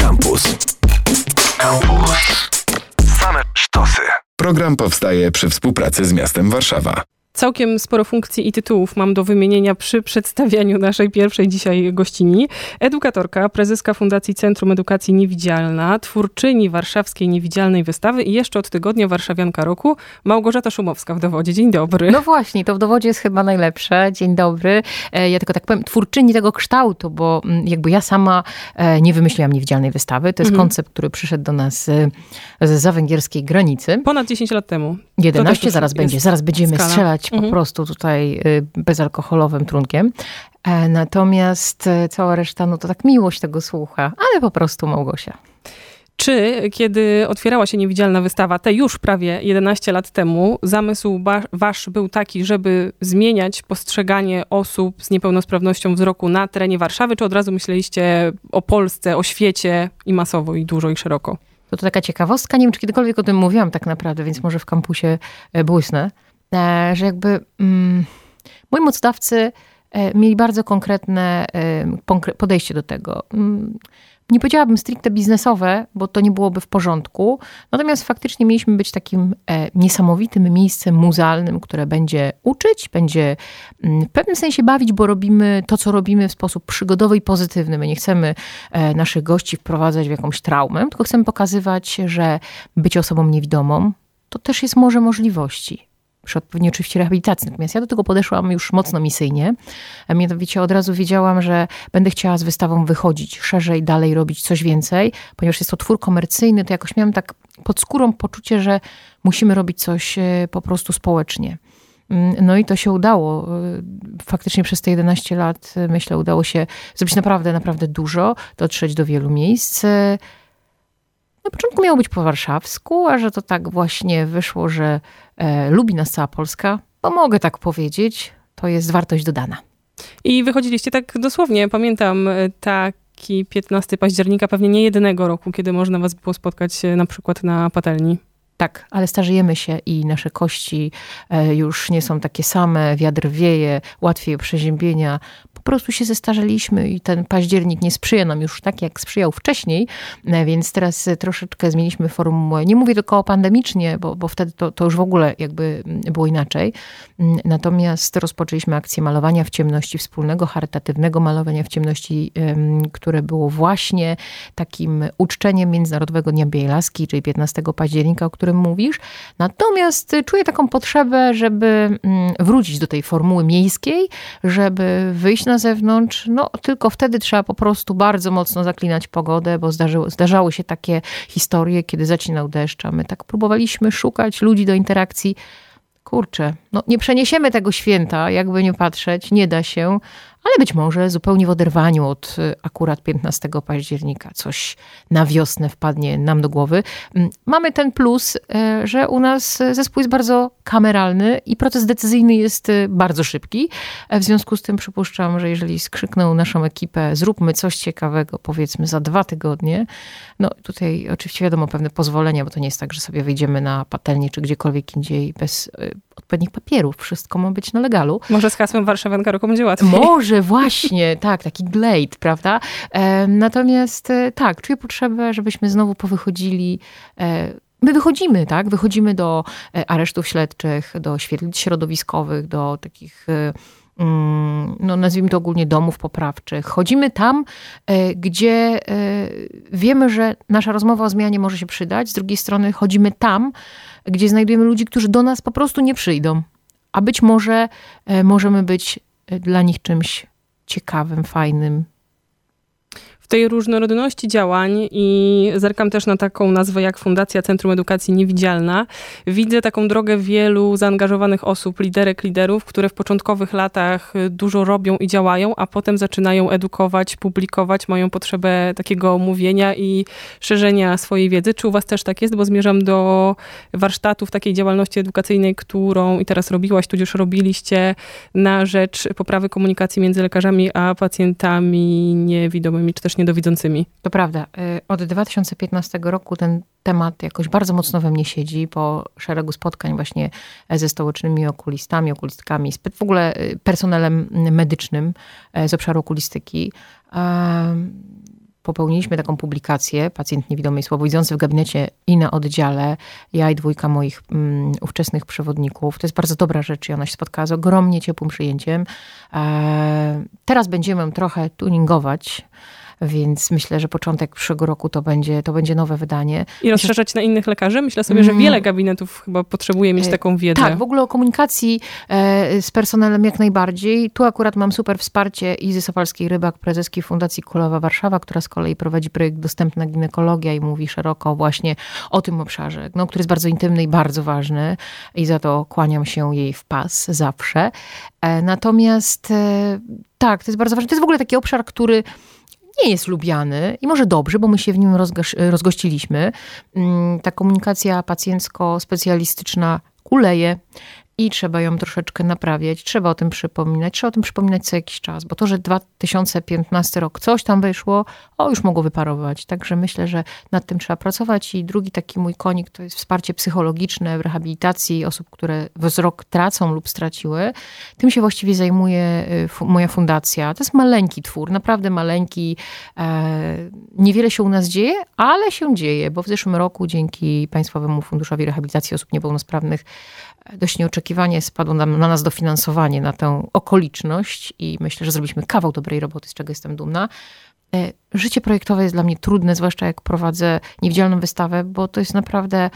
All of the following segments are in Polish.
Campus. Campus. Same sztosy. Program powstaje przy współpracy z miastem Warszawa. Całkiem sporo funkcji i tytułów mam do wymienienia przy przedstawianiu naszej pierwszej dzisiaj gościni. Edukatorka, prezeska Fundacji Centrum Edukacji Niewidzialna, twórczyni warszawskiej Niewidzialnej Wystawy i jeszcze od tygodnia Warszawianka Roku, Małgorzata Szumowska w dowodzie. Dzień dobry. No właśnie, to w dowodzie jest chyba najlepsze. Dzień dobry. E, ja tylko tak powiem, twórczyni tego kształtu, bo mm, jakby ja sama e, nie wymyśliłam Niewidzialnej Wystawy. To jest mhm. koncept, który przyszedł do nas z, z węgierskiej granicy. Ponad 10 lat temu. 11 zaraz będzie, zaraz będziemy skala. strzelać mhm. po prostu tutaj y, bezalkoholowym trunkiem. E, natomiast e, cała reszta, no to tak miłość tego słucha, ale po prostu Małgosia. Czy kiedy otwierała się niewidzialna wystawa, te już prawie 11 lat temu, zamysł wasz był taki, żeby zmieniać postrzeganie osób z niepełnosprawnością wzroku na terenie Warszawy, czy od razu myśleliście o Polsce, o świecie i masowo, i dużo, i szeroko? To, to taka ciekawostka, nie wiem, czy kiedykolwiek o tym mówiłam tak naprawdę, więc może w kampusie e, błysnę. E, że jakby mm, moi mocodawcy e, mieli bardzo konkretne e, podejście do tego. Mm, nie powiedziałabym stricte biznesowe, bo to nie byłoby w porządku. Natomiast faktycznie mieliśmy być takim niesamowitym miejscem muzealnym, które będzie uczyć, będzie mm, w pewnym sensie bawić, bo robimy to, co robimy w sposób przygodowy i pozytywny. My nie chcemy naszych gości wprowadzać w jakąś traumę, tylko chcemy pokazywać, że być osobą niewidomą to też jest morze możliwości przy odpowiedniej oczywiście rehabilitacji. Natomiast ja do tego podeszłam już mocno misyjnie. Mianowicie od razu wiedziałam, że będę chciała z wystawą wychodzić szerzej, dalej robić coś więcej. Ponieważ jest to twór komercyjny, to jakoś miałam tak pod skórą poczucie, że musimy robić coś e, po prostu społecznie. Mm, no i to się udało. E, faktycznie przez te 11 lat, e, myślę, udało się zrobić naprawdę, naprawdę dużo, dotrzeć do wielu miejsc. Na początku miało być po warszawsku, a że to tak właśnie wyszło, że e, lubi nas cała Polska, bo mogę tak powiedzieć, to jest wartość dodana. I wychodziliście tak dosłownie. Pamiętam e, taki 15 października, pewnie nie jedynego roku, kiedy można was było spotkać na przykład na patelni. Tak, ale starzejemy się i nasze kości e, już nie są takie same, wiatr wieje, łatwiej przeziębienia, po prostu się zestarzeliśmy i ten październik nie sprzyja nam już tak, jak sprzyjał wcześniej, e, więc teraz troszeczkę zmieniliśmy formułę. Nie mówię tylko pandemicznie, bo, bo wtedy to, to już w ogóle jakby mm, było inaczej. Mm, natomiast rozpoczęliśmy akcję malowania w ciemności, wspólnego charytatywnego malowania w ciemności, które było właśnie takim uczczeniem Międzynarodowego Dnia Bielaski, czyli 15 października, o którym mówisz. Natomiast czuję taką potrzebę, żeby mm, wrócić do tej formuły miejskiej, żeby wyjść na na zewnątrz, no tylko wtedy trzeba po prostu bardzo mocno zaklinać pogodę, bo zdarzyło, zdarzały się takie historie, kiedy zacinał deszcz, a my tak próbowaliśmy szukać ludzi do interakcji. Kurczę, no nie przeniesiemy tego święta, jakby nie patrzeć, nie da się, ale być może zupełnie w oderwaniu od y, akurat 15 października coś na wiosnę wpadnie nam do głowy. Mm, mamy ten plus, y, że u nas zespół jest bardzo kameralny i proces decyzyjny jest y, bardzo szybki. E, w związku z tym przypuszczam, że jeżeli skrzykną naszą ekipę, zróbmy coś ciekawego, powiedzmy za dwa tygodnie, no tutaj oczywiście wiadomo pewne pozwolenia, bo to nie jest tak, że sobie wyjdziemy na patelnię czy gdziekolwiek indziej bez odpowiednich papierów. Wszystko ma być na legalu. Może z hasłem Warszawianka roku będzie łatwiej. Może, właśnie, tak, taki glade, prawda? E, natomiast e, tak, czuję potrzebę, żebyśmy znowu powychodzili e, My wychodzimy, tak? Wychodzimy do aresztów śledczych, do świetlic środowiskowych, do takich, mm, no nazwijmy to ogólnie domów poprawczych. Chodzimy tam, gdzie wiemy, że nasza rozmowa o zmianie może się przydać. Z drugiej strony chodzimy tam, gdzie znajdujemy ludzi, którzy do nas po prostu nie przyjdą. A być może możemy być dla nich czymś ciekawym, fajnym, tej różnorodności działań i zerkam też na taką nazwę jak Fundacja Centrum Edukacji Niewidzialna, widzę taką drogę wielu zaangażowanych osób, liderek, liderów, które w początkowych latach dużo robią i działają, a potem zaczynają edukować, publikować, mają potrzebę takiego mówienia i szerzenia swojej wiedzy. Czy u was też tak jest? Bo zmierzam do warsztatów takiej działalności edukacyjnej, którą i teraz robiłaś, tudzież robiliście na rzecz poprawy komunikacji między lekarzami a pacjentami niewidomymi, czy też nie niedowidzącymi. To prawda. Y, od 2015 roku ten temat jakoś bardzo mocno we mnie siedzi po szeregu spotkań właśnie ze stołecznymi okulistami, okulistkami, w ogóle y, personelem medycznym y, z obszaru okulistyki. popełniliśmy taką publikację, pacjent niewidomy i słabowidzący w gabinecie i na oddziale, ja i dwójka moich um, ówczesnych przewodników. To jest bardzo dobra rzecz i ona się spotkała z ogromnie ciepłym przyjęciem. E, teraz będziemy trochę tuningować, więc myślę, że początek przyszłego roku to będzie, to będzie nowe wydanie. I rozszerzać na innych lekarzy? Myślę sobie, że mm. wiele gabinetów chyba potrzebuje mieć e, taką wiedzę. Tak, w ogóle o komunikacji e, z personelem jak najbardziej. Tu akurat mam super wsparcie Izy Sopalskiej-Rybak, prezeski Fundacji Kulowa Warszawa, która z kolei prowadzi projekt Dostępna Ginekologia i mówi szeroko właśnie o tym obszarze, no, który jest bardzo intymny i bardzo ważny i za to kłaniam się jej w pas zawsze. E, natomiast tak, to jest bardzo ważne. To jest w ogóle taki obszar, który nie jest lubiany i może dobrze, bo my się w nim rozgościliśmy. Mm, ta komunikacja pacjencko-specjalistyczna kuleje i trzeba ją troszeczkę naprawiać, trzeba o tym przypominać, trzeba o tym przypominać co jakiś czas, bo to, że 2015 rok coś tam wyszło, o już mogło wyparować. Także myślę, że nad tym trzeba pracować. I drugi taki mój konik to jest wsparcie psychologiczne w rehabilitacji osób, które wzrok tracą lub straciły. Tym się właściwie zajmuje y, moja fundacja. To jest maleńki twór, naprawdę maleńki. E, niewiele się u nas dzieje, ale się dzieje, bo w zeszłym roku dzięki Państwowemu Funduszowi Rehabilitacji Osób Niepełnosprawnych dość nieoczekiwanie spadło nam, na nas dofinansowanie na tę okoliczność i myślę, że zrobiliśmy kawał dobrej roboty, z czego jestem dumna. E, życie projektowe jest dla mnie trudne, zwłaszcza jak prowadzę niewidzialną wystawę, bo to jest naprawdę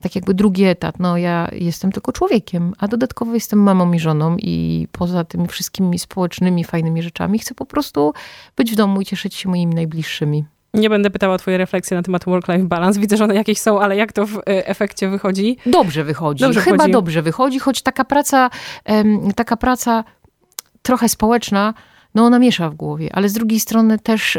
tak jakby drugi etat. No ja jestem tylko człowiekiem, a dodatkowo jestem mamą i żoną i poza tymi wszystkimi społecznymi, fajnymi rzeczami chcę po prostu być w domu i cieszyć się moimi najbliższymi. Nie będę pytała o twoje refleksje na temat work-life balance. Widzę, że one jakieś są, ale jak to w e, efekcie wychodzi? Dobrze wychodzi. Dobrze Chyba wychodzi. dobrze wychodzi, choć taka praca, taka praca trochę społeczna, no ona miesza w głowie, ale z drugiej strony też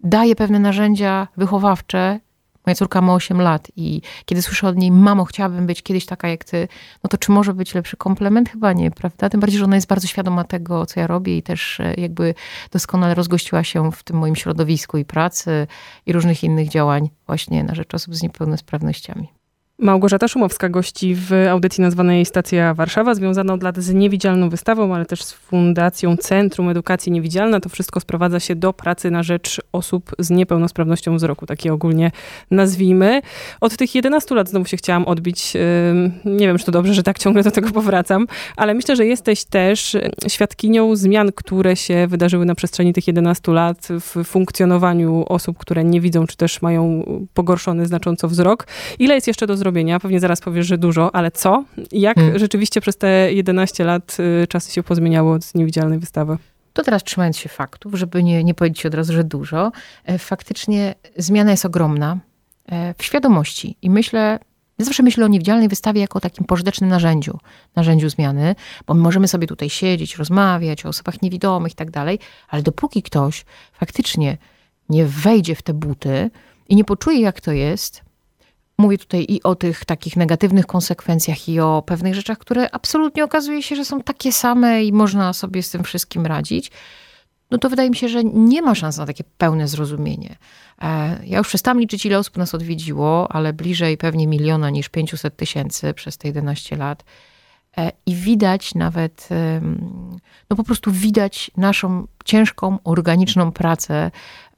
daje pewne narzędzia wychowawcze Moja córka ma 8 lat i kiedy słyszę od niej, mamo, chciałabym być kiedyś taka jak ty, no to czy może być lepszy komplement? Chyba nie, prawda? Tym bardziej, że ona jest bardzo świadoma tego, co ja robię i też e, jakby doskonale rozgościła się w tym moim środowisku i pracy i różnych innych działań właśnie na rzecz osób z niepełnosprawnościami. Małgorzata Szumowska gości w audycji nazwanej Stacja Warszawa, związana od lat z niewidzialną wystawą, ale też z Fundacją Centrum Edukacji Niewidzialna. To wszystko sprowadza się do pracy na rzecz osób z niepełnosprawnością wzroku, takie ogólnie nazwijmy. Od tych 11 lat znowu się chciałam odbić. Nie wiem, czy to dobrze, że tak ciągle do tego powracam, ale myślę, że jesteś też świadkinią zmian, które się wydarzyły na przestrzeni tych 11 lat w funkcjonowaniu osób, które nie widzą, czy też mają pogorszony znacząco wzrok. Ile jest jeszcze do zrobienia? Zrobienia. Pewnie zaraz powiesz, że dużo, ale co? Jak hmm. rzeczywiście przez te 11 lat y, czasy się pozmieniało od niewidzialnej wystawy? To teraz trzymając się faktów, żeby nie, nie powiedzieć od razu, że dużo, e, faktycznie zmiana jest ogromna e, w świadomości i myślę, ja zawsze myślę o niewidzialnej wystawie jako o takim pożytecznym narzędziu, narzędziu zmiany, bo my możemy sobie tutaj siedzieć, rozmawiać o osobach niewidomych i tak dalej, ale dopóki ktoś faktycznie nie wejdzie w te buty i nie poczuje, jak to jest, Mówię tutaj i o tych takich negatywnych konsekwencjach, i o pewnych rzeczach, które absolutnie okazuje się, że są takie same i można sobie z tym wszystkim radzić. No to wydaje mi się, że nie ma szans na takie pełne zrozumienie. E, ja już przestałam liczyć, ile osób nas odwiedziło, ale bliżej pewnie miliona niż 500 tysięcy przez te 11 lat. E, I widać nawet, no po prostu widać naszą ciężką, organiczną pracę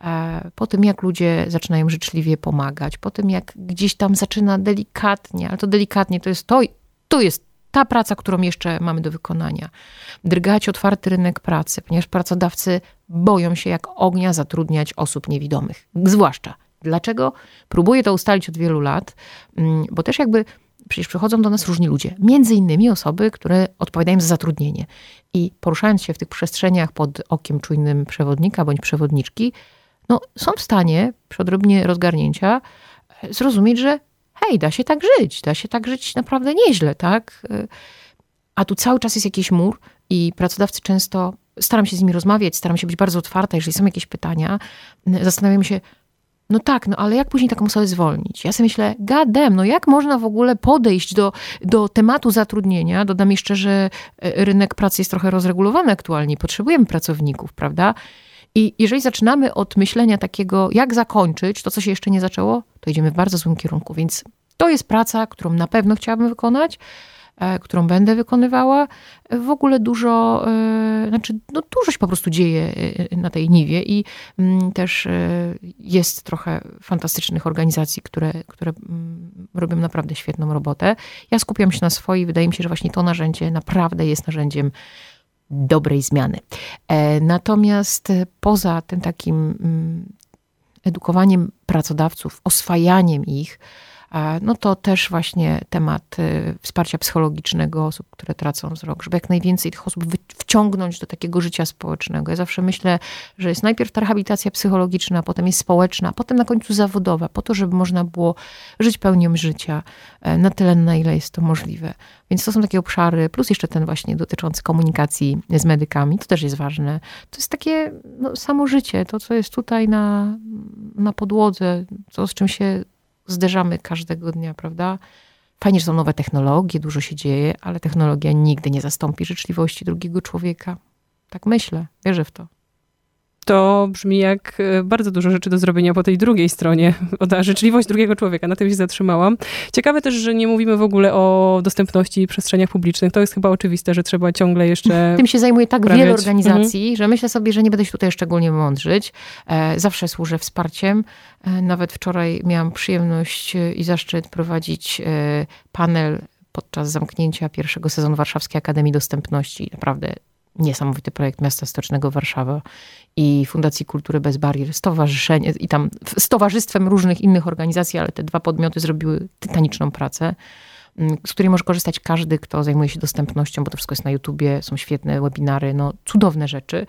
e, po tym, jak ludzie zaczynają życzliwie pomagać, po tym, jak gdzieś tam zaczyna delikatnie, ale to delikatnie to jest to, to jest ta praca, którą jeszcze mamy do wykonania. Drgać otwarty rynek pracy, ponieważ pracodawcy boją się jak ognia zatrudniać osób niewidomych. Zwłaszcza. Dlaczego? Próbuję to ustalić od wielu lat, mm, bo też jakby przecież przychodzą do nas różni ludzie, między innymi osoby, które odpowiadają za zatrudnienie. I poruszając się w tych przestrzeniach pod okiem czujnym przewodnika bądź przewodniczki, no, są w stanie przy odrobinie rozgarnięcia e, zrozumieć, że hej, da się tak żyć, da się tak żyć naprawdę nieźle, tak? E, a tu cały czas jest jakiś mur i pracodawcy często, staram się z nimi rozmawiać, staram się być bardzo otwarta, jeżeli są jakieś pytania, zastanawiam się, no tak, no ale jak później taką osobę zwolnić? Ja sobie myślę, gadem, no jak można w ogóle podejść do, do tematu zatrudnienia? Dodam jeszcze, że e, rynek pracy jest trochę rozregulowany aktualnie, potrzebujemy pracowników, prawda? I jeżeli zaczynamy od myślenia takiego, jak zakończyć to, co się jeszcze nie zaczęło, to idziemy w bardzo złym kierunku. Więc to jest praca, którą na pewno chciałabym wykonać. E, którą będę wykonywała. W ogóle dużo, e, znaczy no dużo się po prostu dzieje na tej niwie i mm, też jest trochę fantastycznych organizacji, które, które mm, robią naprawdę świetną robotę. Ja skupiam się na swojej, wydaje mi się, że właśnie to narzędzie naprawdę jest narzędziem dobrej zmiany. Natomiast poza tym takim mm, edukowaniem pracodawców, oswajaniem ich, no to też właśnie temat y, wsparcia psychologicznego osób, które tracą wzrok, żeby jak najwięcej tych osób wciągnąć do takiego życia społecznego. Ja zawsze myślę, że jest najpierw ta rehabilitacja psychologiczna, potem jest społeczna, a potem na końcu zawodowa, po to, żeby można było żyć pełnią życia e, na tyle, na ile jest to możliwe. Więc to są takie obszary, plus jeszcze ten właśnie dotyczący komunikacji z medykami, to też jest ważne. To jest takie no, samo życie, to co jest tutaj na, na podłodze, to z czym się zderzamy każdego dnia, prawda? Fajnie, że są nowe technologie, dużo się dzieje, ale technologia nigdy nie zastąpi życzliwości drugiego człowieka. Tak myślę, wierzę w to to brzmi jak e, bardzo dużo rzeczy do zrobienia po tej drugiej stronie. O ta życzliwość drugiego człowieka, na tym się zatrzymałam. Ciekawe też, że nie mówimy w ogóle o dostępności przestrzeniach publicznych. To jest chyba oczywiste, że trzeba ciągle jeszcze. Tym się zajmuje tak prawiać. wiele organizacji, mhm. że myślę sobie, że nie będę się tutaj szczególnie mądrzyć. E, zawsze służę wsparciem. E, nawet wczoraj miałam przyjemność i zaszczyt prowadzić panel podczas zamknięcia pierwszego sezonu Warszawskiej Akademii Dostępności. Naprawdę niesamowity projekt Miasta Stocznego Warszawa i Fundacji Kultury Bez Barier, stowarzyszenie i tam z towarzystwem różnych innych organizacji, ale te dwa podmioty zrobiły tytaniczną pracę, mm, z której może korzystać każdy, kto zajmuje się dostępnością, bo to wszystko jest na YouTubie, są świetne webinary, no cudowne rzeczy.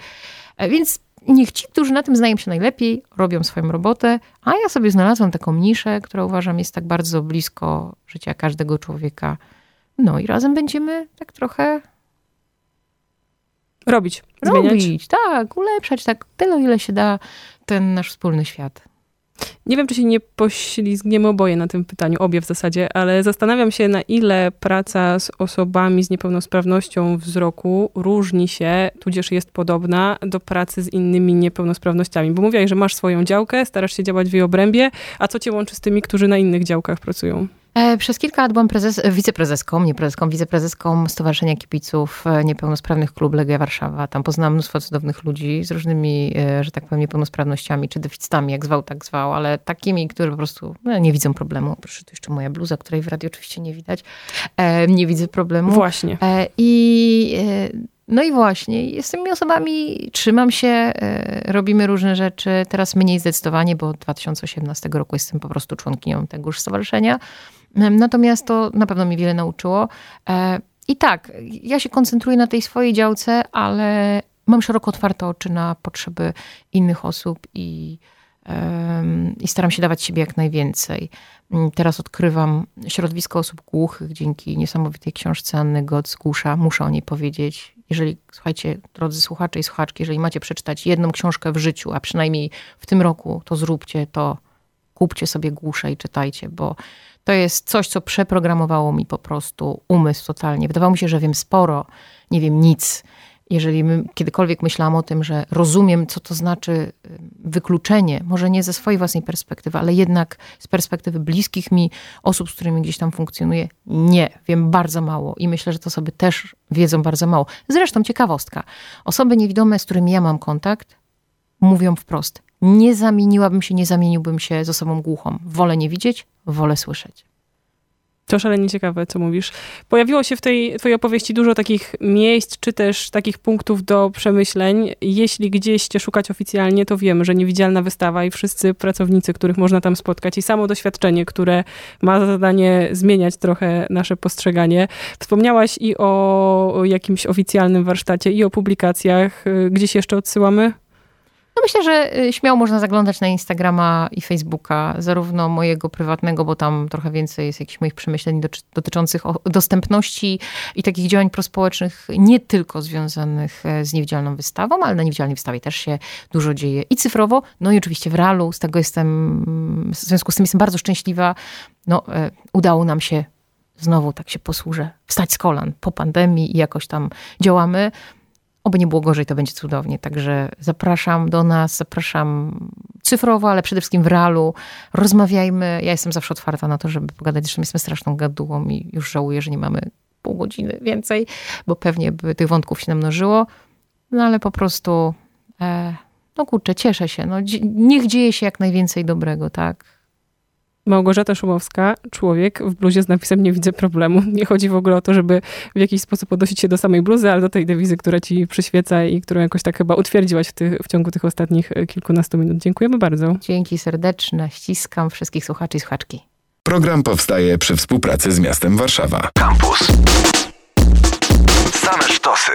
E, więc niech ci, którzy na tym znają się najlepiej, robią swoją robotę, a ja sobie znalazłam taką niszę, która uważam jest tak bardzo blisko życia każdego człowieka. No i razem będziemy tak trochę Robić, Robić, zmieniać. tak, ulepszać tak tyle, ile się da ten nasz wspólny świat. Nie wiem, czy się nie poślizgniemy oboje na tym pytaniu, obie w zasadzie, ale zastanawiam się, na ile praca z osobami z niepełnosprawnością wzroku różni się, tudzież jest podobna do pracy z innymi niepełnosprawnościami. Bo mówiłaś, że masz swoją działkę, starasz się działać w jej obrębie, a co cię łączy z tymi, którzy na innych działkach pracują? E, przez kilka lat byłam prezes, wiceprezeską, nie prezeską, wiceprezeską Stowarzyszenia Kibiców e, Niepełnosprawnych Klub Legia Warszawa. Tam poznałam mnóstwo cudownych ludzi z różnymi, e, że tak powiem, niepełnosprawnościami, czy deficytami, jak zwał, tak zwał, ale takimi, którzy po prostu no, nie widzą problemu. Proszę, to jeszcze moja bluza, której w radiu oczywiście nie widać. Nie widzę problemu. Właśnie. I no i właśnie, z tymi osobami trzymam się, robimy różne rzeczy. Teraz mniej zdecydowanie, bo od 2018 roku jestem po prostu członkinią tegoż stowarzyszenia. Natomiast to na pewno mi wiele nauczyło. E, I tak, ja się koncentruję na tej swojej działce, ale mam szeroko otwarte oczy na potrzeby innych osób i, i staram się dawać siebie jak najwięcej. Mm, teraz odkrywam środowisko osób głuchych dzięki niesamowitej książce Anny Gotz Głusza. Muszę o niej powiedzieć. Jeżeli, słuchajcie, drodzy słuchacze i słuchaczki, jeżeli macie przeczytać jedną książkę w życiu, a przynajmniej w tym roku, to zróbcie to. Kupcie sobie głusze i czytajcie, bo to jest coś, co przeprogramowało mi po prostu umysł totalnie. Wydawało mi się, że wiem sporo, nie wiem nic. Jeżeli my, kiedykolwiek myślałam o tym, że rozumiem, co to znaczy y, wykluczenie, może nie ze swojej własnej perspektywy, ale jednak z perspektywy bliskich mi osób, z którymi gdzieś tam funkcjonuję, nie, wiem bardzo mało i myślę, że to osoby też wiedzą bardzo mało. Zresztą ciekawostka. Osoby niewidome, z którymi ja mam kontakt, mówią wprost: Nie zamieniłabym się, nie zamieniłbym się z osobą głuchą. Wolę nie widzieć, wolę słyszeć. To szalenie ciekawe, co mówisz. Pojawiło się w tej twojej opowieści dużo takich miejsc, czy też takich punktów do przemyśleń. Jeśli gdzieś cię szukać oficjalnie, to wiemy, że niewidzialna wystawa i wszyscy pracownicy, których można tam spotkać i samo doświadczenie, które ma za zadanie zmieniać trochę nasze postrzeganie. Wspomniałaś i o jakimś oficjalnym warsztacie, i o publikacjach. Gdzieś jeszcze odsyłamy? No myślę, że y, śmiało można zaglądać na Instagrama i Facebooka, zarówno mojego prywatnego, bo tam trochę więcej jest jakichś moich przemyśleń dotyczących dostępności i takich działań prospołecznych, nie tylko związanych e, z niewidzialną wystawą, ale na niewidzialnej wystawie też się dużo dzieje i cyfrowo, no i oczywiście w realu. Z tego jestem, w związku z tym jestem bardzo szczęśliwa. No, e, udało nam się znowu tak się posłużę, wstać z kolan po pandemii i jakoś tam działamy. Oby nie było gorzej, to będzie cudownie. Także zapraszam do nas, zapraszam cyfrowo, ale przede wszystkim w realu. Rozmawiajmy. Ja jestem zawsze otwarta na to, żeby pogadać. Zresztą jestem straszną gadułą i już żałuję, że nie mamy pół godziny więcej, bo pewnie by tych wątków się namnożyło. No ale po prostu, e, no kurczę, cieszę się. No, niech dzieje się jak najwięcej dobrego, tak. Małgorzata Szumowska, człowiek w bluzie z napisem nie widzę problemu. Nie chodzi w ogóle o to, żeby w jakiś sposób odnosić się do samej bluzy, ale do tej dewizy, która ci przyświeca i którą jakoś tak chyba utwierdziłaś w, tych, w ciągu tych ostatnich e, kilkunastu minut. Dziękujemy bardzo. Dzięki serdeczne. Ściskam wszystkich słuchaczy i słuchaczki. Program powstaje przy współpracy z miastem Warszawa. Campus. Same sztosy.